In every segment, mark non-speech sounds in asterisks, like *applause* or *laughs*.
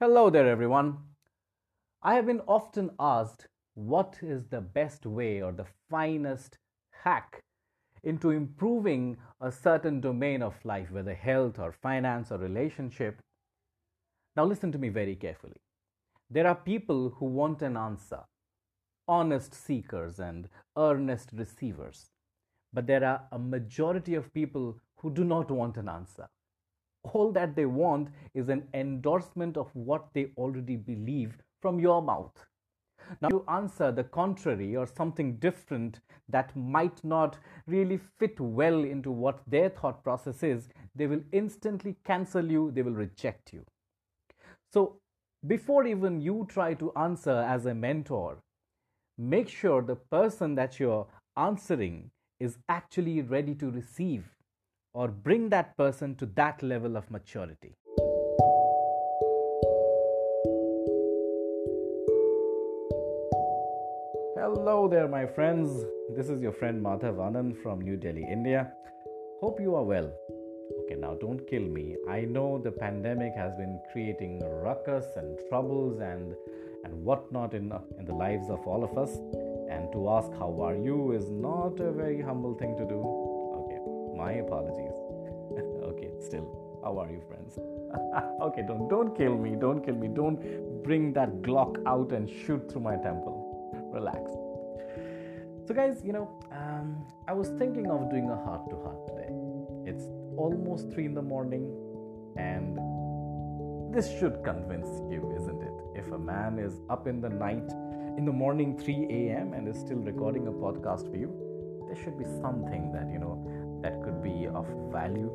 Hello there, everyone. I have been often asked what is the best way or the finest hack into improving a certain domain of life, whether health or finance or relationship. Now, listen to me very carefully. There are people who want an answer, honest seekers and earnest receivers. But there are a majority of people who do not want an answer all that they want is an endorsement of what they already believe from your mouth. Now, you answer the contrary or something different that might not really fit well into what their thought process is, they will instantly cancel you, they will reject you. So, before even you try to answer as a mentor, make sure the person that you're answering is actually ready to receive or bring that person to that level of maturity. Hello there, my friends. This is your friend Madhav Anand from New Delhi, India. Hope you are well. Okay, now don't kill me. I know the pandemic has been creating ruckus and troubles and and whatnot in in the lives of all of us. And to ask how are you is not a very humble thing to do. Okay, my apologies. Still, how are you, friends? *laughs* okay, don't don't kill me. Don't kill me. Don't bring that Glock out and shoot through my temple. Relax. So, guys, you know, um, I was thinking of doing a heart to heart today. It's almost three in the morning, and this should convince you, isn't it? If a man is up in the night, in the morning, 3 a.m., and is still recording a podcast for you, there should be something that you know that could be of value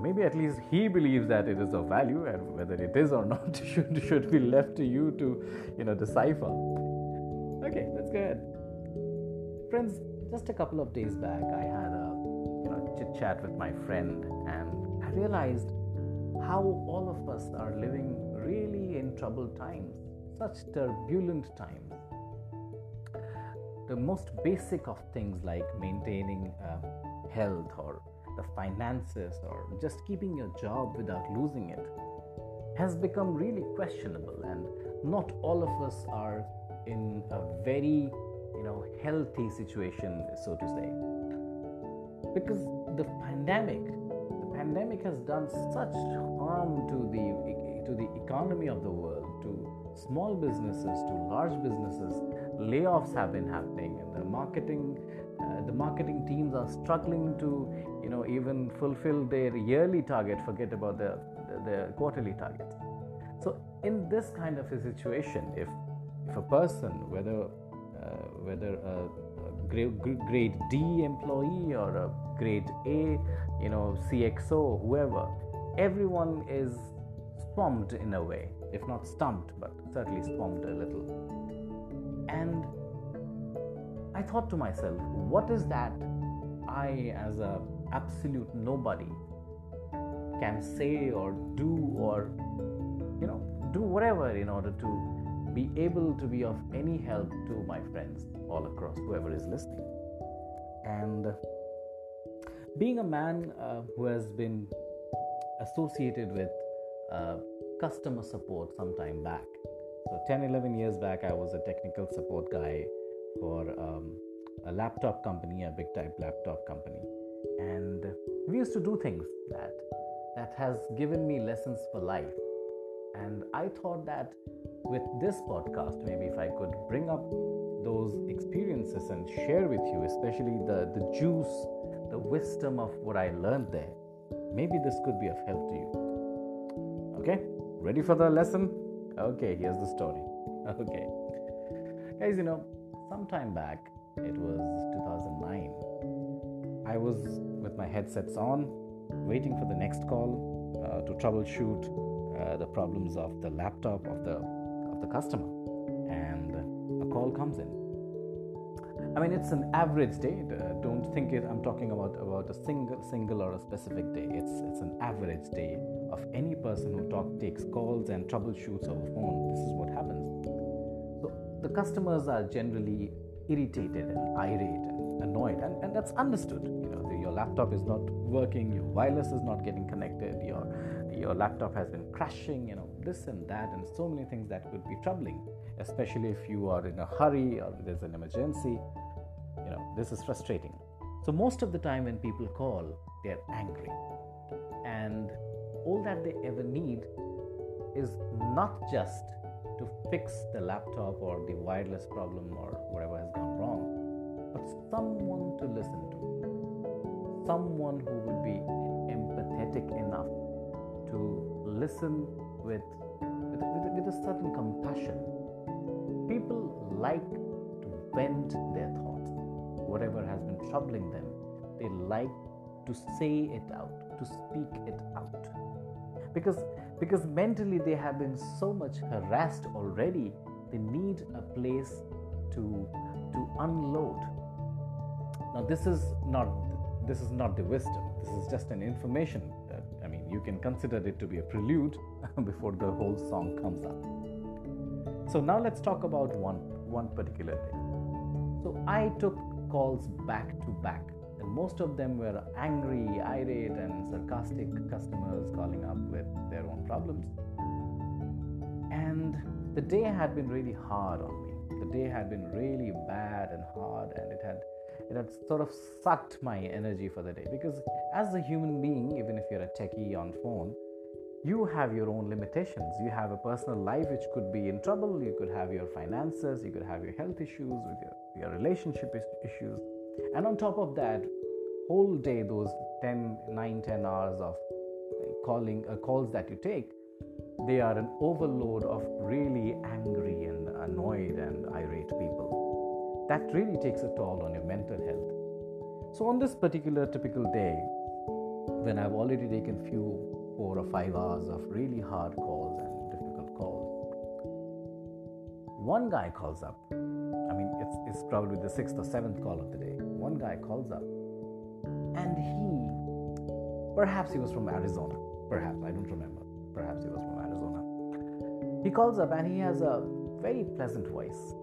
maybe at least he believes that it is of value and whether it is or *laughs* not *laughs* should should be left to you to you know decipher. Okay let's go ahead friends just a couple of days back i had a you know chit chat with my friend and i realized how all of us are living really in troubled times such turbulent times. The most basic of things like maintaining uh, health or the finances or just keeping your job without losing it has become really questionable. And not all of us are in a very you know healthy situation so to say. Because the pandemic the pandemic has done such harm to the to the economy of the world to small businesses to large businesses. Layoffs have been happening and the marketing uh, the marketing teams are struggling to you know even fulfill their yearly target forget about their the, the quarterly targets. So in this kind of a situation if if a person whether uh, whether a, a grade, grade D employee or a grade A you know CXO whoever everyone is swamped in a way if not stumped but certainly swamped a little. And I thought to myself, what is that I, as a absolute nobody, can say or do or you know do whatever in order to be able to be of any help to my friends all across whoever is listening. And being a man uh, who has been associated with uh, customer support some time back. So 10 11 years back i was a technical support guy for um, a laptop company, a big type laptop company, and we used to do things that that has given me lessons for life. And I thought that with this podcast, maybe if I could bring up those experiences and share with you, especially the, the juice, the wisdom of what I learned there, maybe this could be of help to you. Okay, ready for the lesson? Okay, here's the story. *laughs* Okay, guys, you know, time back, it was 2009, I was with my headsets on, waiting for the next call uh, to troubleshoot uh, the problems of the laptop of the of the customer, and a call comes in. I mean, it's an average day. Uh, don't think it. I'm talking about about a single single or a specific day. It's it's an average day of any person who talk takes calls and troubleshoots over phone. This is what happens the customers are generally irritated and irate and annoyed and, and that's understood you know the, your laptop is not working your wireless is not getting connected your your laptop has been crashing you know this and that, and so many things that could be troubling, especially if you are in a hurry or there's an emergency. You know, this is frustrating. So, most of the time when people call, they're angry. And all that they ever need is not just fix the laptop or the wireless problem or whatever has gone wrong, but someone to listen to. Someone who will be empathetic enough to listen with, with, with, with a certain compassion. People like to vent their thoughts, whatever has been troubling them. They like to say it out, to speak it out. Because, because mentally they have been so much harassed already, they need a place to, to unload. Now, this is not this is not the wisdom. This is just an information. That, I mean, you can consider it to be a prelude *laughs* before the whole song comes up. So now let's talk about one one particular day. So I took calls back to back, most of them were angry, irate, and sarcastic customers calling up with their own problems. And the day had been really hard on me. The day had been really bad and hard, and it had it had sort of sucked my energy for the day. Because as a human being even if you're a techie on phone you have your own limitations. You have a personal life which could be in trouble. You could have your finances. You could have your health issues with your, your relationship issues and on top of that whole day those 10 9 10 hours of calling uh, calls that you take they are an overload of really angry and annoyed and irate people that really takes a toll on your mental health. So, on this particular typical day, when I've already taken few four or five hours of really hard calls and difficult calls, one guy calls up. I mean, it's, it's probably the sixth or seventh call of the day. One guy calls up, and he, perhaps he was from Arizona. Perhaps, I don't remember. Perhaps he was from Arizona. He calls up and he has a very pleasant voice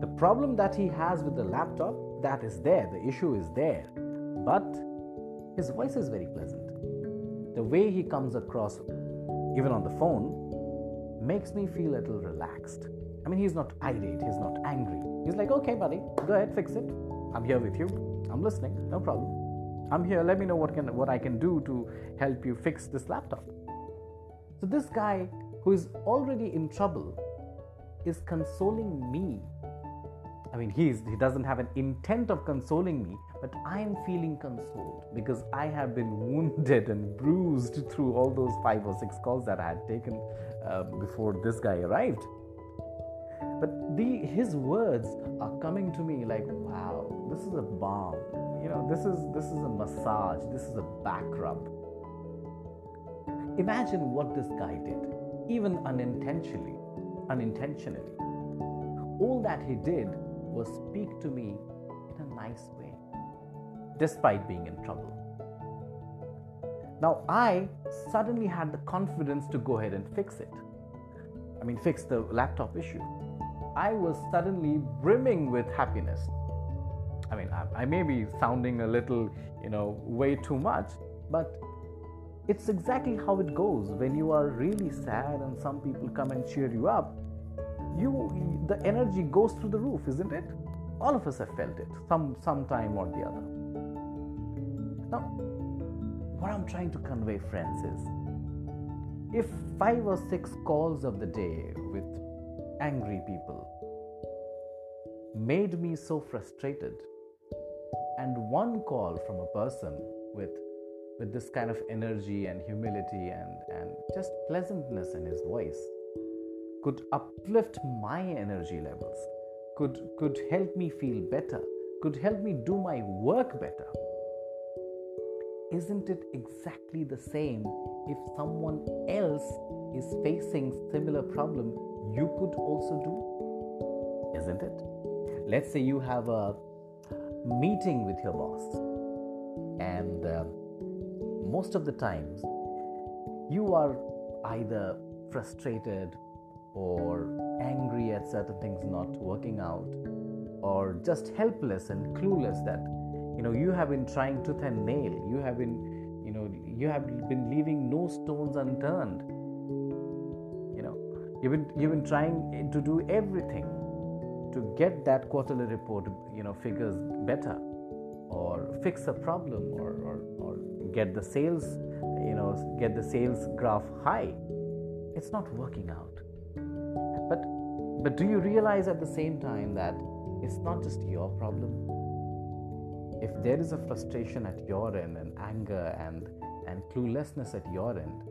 the problem that he has with the laptop, that is there, the issue is there. But his voice is very pleasant. The way he comes across, even on the phone, makes me feel a little relaxed. I mean, he's not irate, he's not angry. He's like, okay, buddy, go ahead, fix it. I'm here with you. I'm listening, no problem. I'm here, let me know what, can, what I can do to help you fix this laptop. So, this guy who is already in trouble is consoling me I mean, he's, he doesn't have an intent of consoling me, but I am feeling consoled because I have been wounded and bruised through all those five or six calls that I had taken uh, before this guy arrived. But the, his words are coming to me like, wow, this is a balm. You know, this is this is a massage. This is a back rub. Imagine what this guy did, even unintentionally. Unintentionally, all that he did was speak to me in a nice way, despite being in trouble. Now, I suddenly had the confidence to go ahead and fix it. I mean, fix the laptop issue. I was suddenly brimming with happiness. I mean, I, I may be sounding a little, you know, way too much, but it's exactly how it goes. When you are really sad and some people come and cheer you up you the energy goes through the roof isn't it? All of us have felt it some some time or the other. Now what i'm trying to convey friends is if five or six calls of the day with angry people made me so frustrated and one call from a person with with this kind of energy and humility and and just pleasantness in his voice could uplift my energy levels, could, could help me feel better, could help me do my work better. Isn't it exactly the same if someone else is facing similar problem you could also do? Isn't it? Let's say you have a meeting with your boss and uh, most of the times you are either frustrated or angry at certain things not working out or just helpless and clueless that you know you have been trying tooth and nail you have been you know you have been leaving no stones unturned You've been, you've been trying to do everything to get that quarterly report, you know, figures better, or fix a problem, or, or, or get the sales, you know, get the sales graph high. It's not working out. But but do you realize at the same time that it's not just your problem? If there is a frustration at your end and anger and and cluelessness at your end,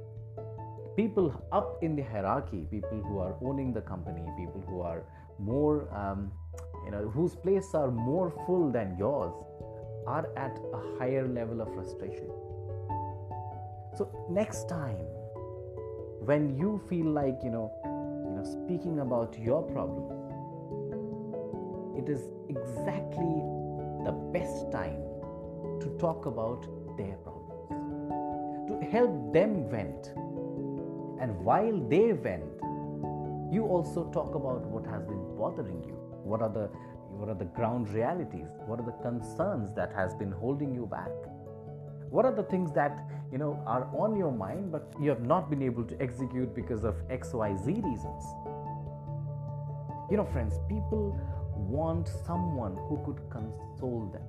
people up in the hierarchy, people who are owning the company, people who are more, um, you know, whose places are more full than yours, are at a higher level of frustration. So next time, when you feel like you know, you know, speaking about your problem, it is exactly the best time to talk about their problems, to help them vent. And while they vent, you also talk about what has been bothering you. What are the what are the ground realities? What are the concerns that has been holding you back? What are the things that you know are on your mind but you have not been able to execute because of xyz reasons? You know friends people want someone who could console them.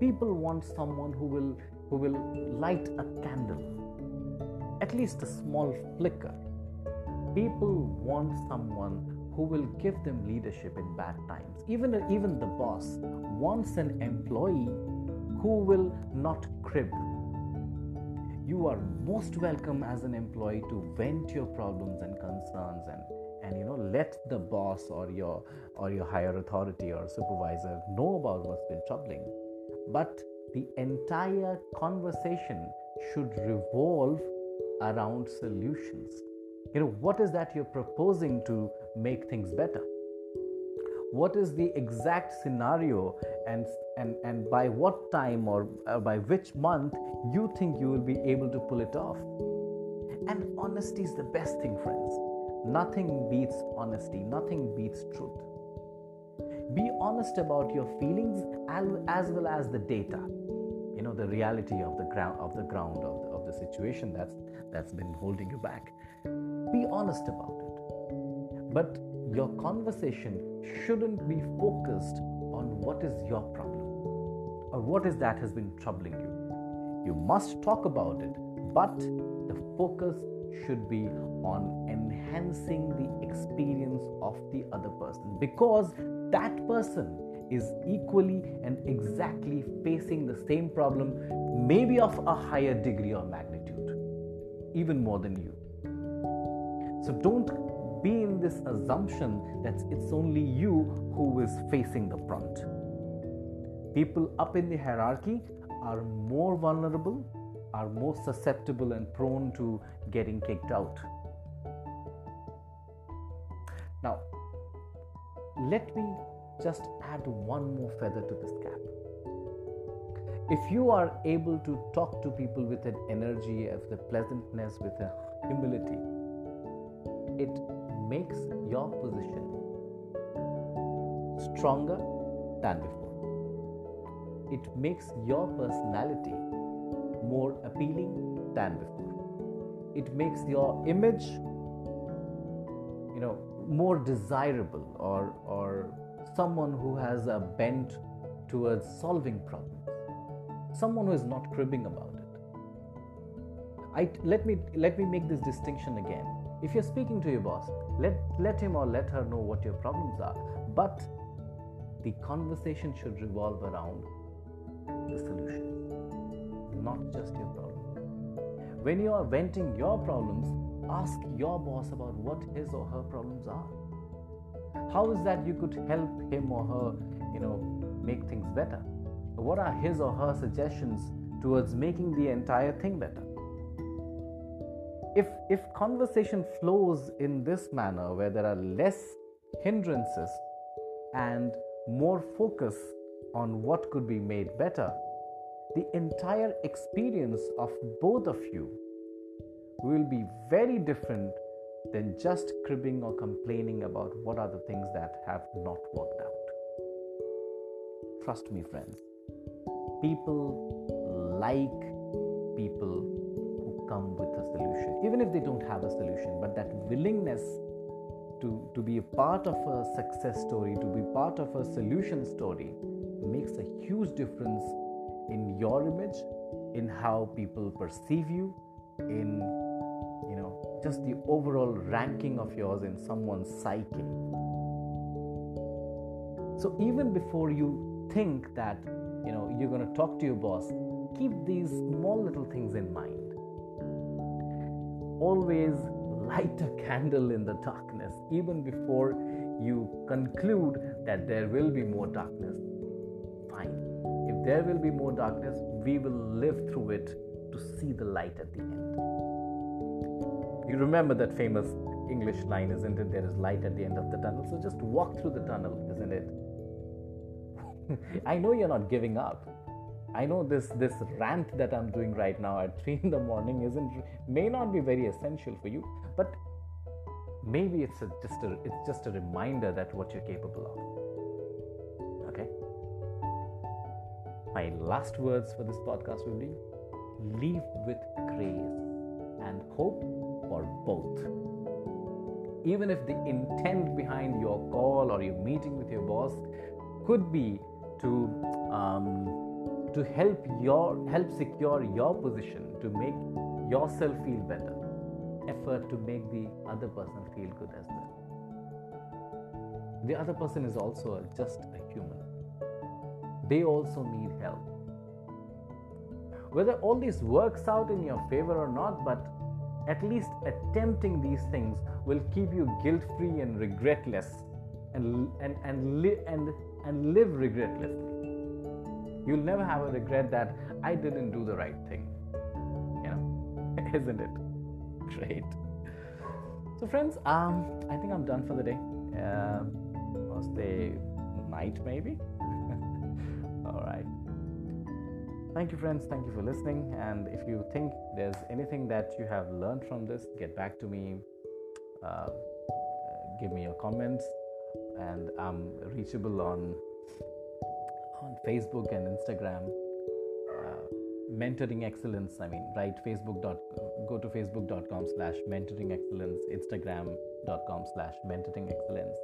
People want someone who will who will light a candle at least a small flicker people want someone who will give them leadership in bad times. Even, even the boss wants an employee who will not crib. You are most welcome as an employee to vent your problems and concerns and, and you know let the boss or your or your higher authority or supervisor know about what's been troubling. But the entire conversation should revolve around solutions. You know what is that you're proposing to make things better? What is the exact scenario and and and by what time or by which month you think you will be able to pull it off? And honesty is the best thing friends. Nothing beats honesty. Nothing beats truth. Be honest about your feelings as, as well as the data. You know the reality of the ground of the ground of the situation that's that's been holding you back be honest about it. But your conversation shouldn't be focused on what is your problem or what is that has been troubling you. You must talk about it, but the focus should be on enhancing the experience of the other person because that person is equally and exactly facing the same problem, maybe of a higher degree or magnitude, even more than you. So don't be in this assumption that it's only you who is facing the brunt. People up in the hierarchy are more vulnerable, are more susceptible and prone to getting kicked out. Now, let me just add one more feather to this cap. If you are able to talk to people with an energy, of the pleasantness, with a humility, it makes your position stronger than before. It makes your personality more appealing than before. It makes your image, you know, more desirable or, or someone who has a bent towards solving problems. Someone who is not cribbing about it. I, let, me, let me make this distinction again if you're speaking to your boss, let, let him or let her know what your problems are. But the conversation should revolve around the solution, not just your problem. When you are venting your problems, ask your boss about what his or her problems are. How is that you could help him or her, you know, make things better? What are his or her suggestions towards making the entire thing better? if if conversation flows in this manner where there are less hindrances and more focus on what could be made better the entire experience of both of you will be very different than just cribbing or complaining about what are the things that have not worked out. Trust me, friends, people like people who come with a solution, even if they don't have a solution, but that willingness to, to be a part of a success story, to be part of a solution story, makes a huge difference in your image, in how people perceive you, in just the overall ranking of yours in someone's psyche. So even before you think that you know you're going to talk to your boss, keep these small little things in mind. Always light a candle in the darkness, even before you conclude that there will be more darkness. Fine. If there will be more darkness, we will live through it to see the light at the end. You remember that famous English line, isn't it? There is light at the end of the tunnel. So just walk through the tunnel, isn't it? *laughs* I know you're not giving up. I know this this rant that I'm doing right now at *laughs* three in the morning isn't may not be very essential for you, but maybe it's a, just a it's just a reminder that what you're capable of. Okay. My last words for this podcast will be: leave with grace and hope for both. Even if the intent behind your call or your meeting with your boss could be to um, to help your help secure your position to make yourself feel better effort to make the other person feel good as well. The other person is also just a human. They also need help. Whether all this works out in your favor or not but at least attempting these things will keep you guilt free and regretless and and and, li- and and live regretlessly You'll never have a regret that I didn't do the right thing. You know, *laughs* isn't it? Great. So, friends, um, I think I'm done for the day. Uh, was the night maybe? *laughs* All right. Thank you, friends. Thank you for listening. And if you think there's anything that you have learned from this, get back to me. Uh, give me your comments. And I'm reachable on on Facebook and Instagram. Uh, mentoring excellence. I mean, write Facebook go to facebook.com slash mentoring excellence, Instagram.com slash mentoring excellence.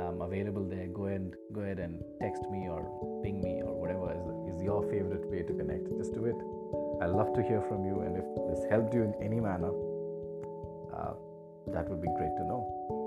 I'm available there. Go ahead, go ahead and text me or ping me or whatever is, is your favorite way to connect. Just do it. I love to hear from you, and if this helped you in any manner, uh, that would be great to know.